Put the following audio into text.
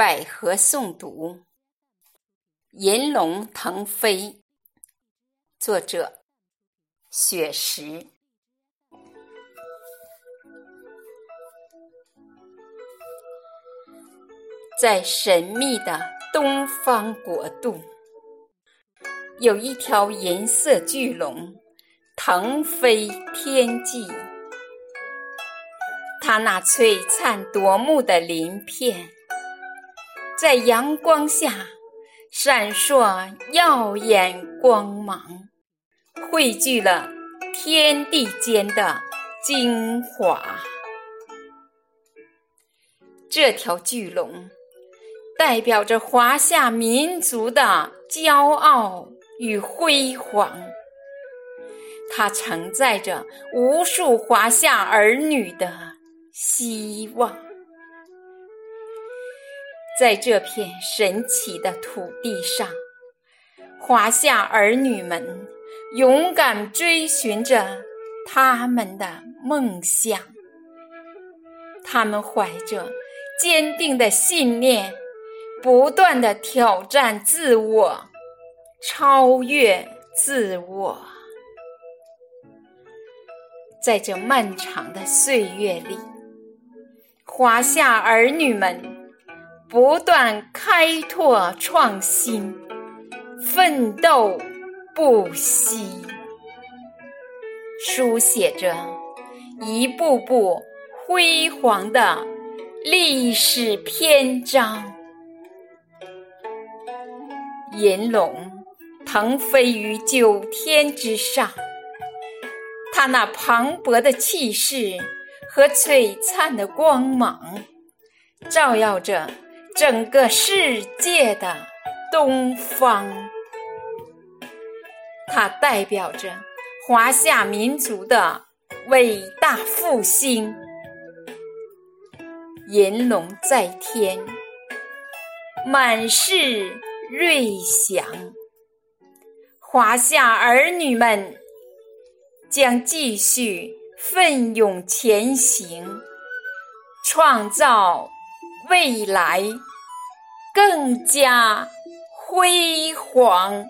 百合诵读，银龙腾飞。作者：雪石。在神秘的东方国度，有一条银色巨龙腾飞天际。它那璀璨夺目的鳞片，在阳光下闪烁耀眼光芒，汇聚了天地间的精华。这条巨龙代表着华夏民族的骄傲与辉煌，它承载着无数华夏儿女的。希望，在这片神奇的土地上，华夏儿女们勇敢追寻着他们的梦想。他们怀着坚定的信念，不断的挑战自我，超越自我。在这漫长的岁月里。华夏儿女们不断开拓创新，奋斗不息，书写着一步步辉煌的历史篇章。银龙腾飞于九天之上，它那磅礴的气势。和璀璨的光芒，照耀着整个世界的东方。它代表着华夏民族的伟大复兴。银龙在天，满是瑞祥。华夏儿女们将继续。奋勇前行，创造未来更加辉煌。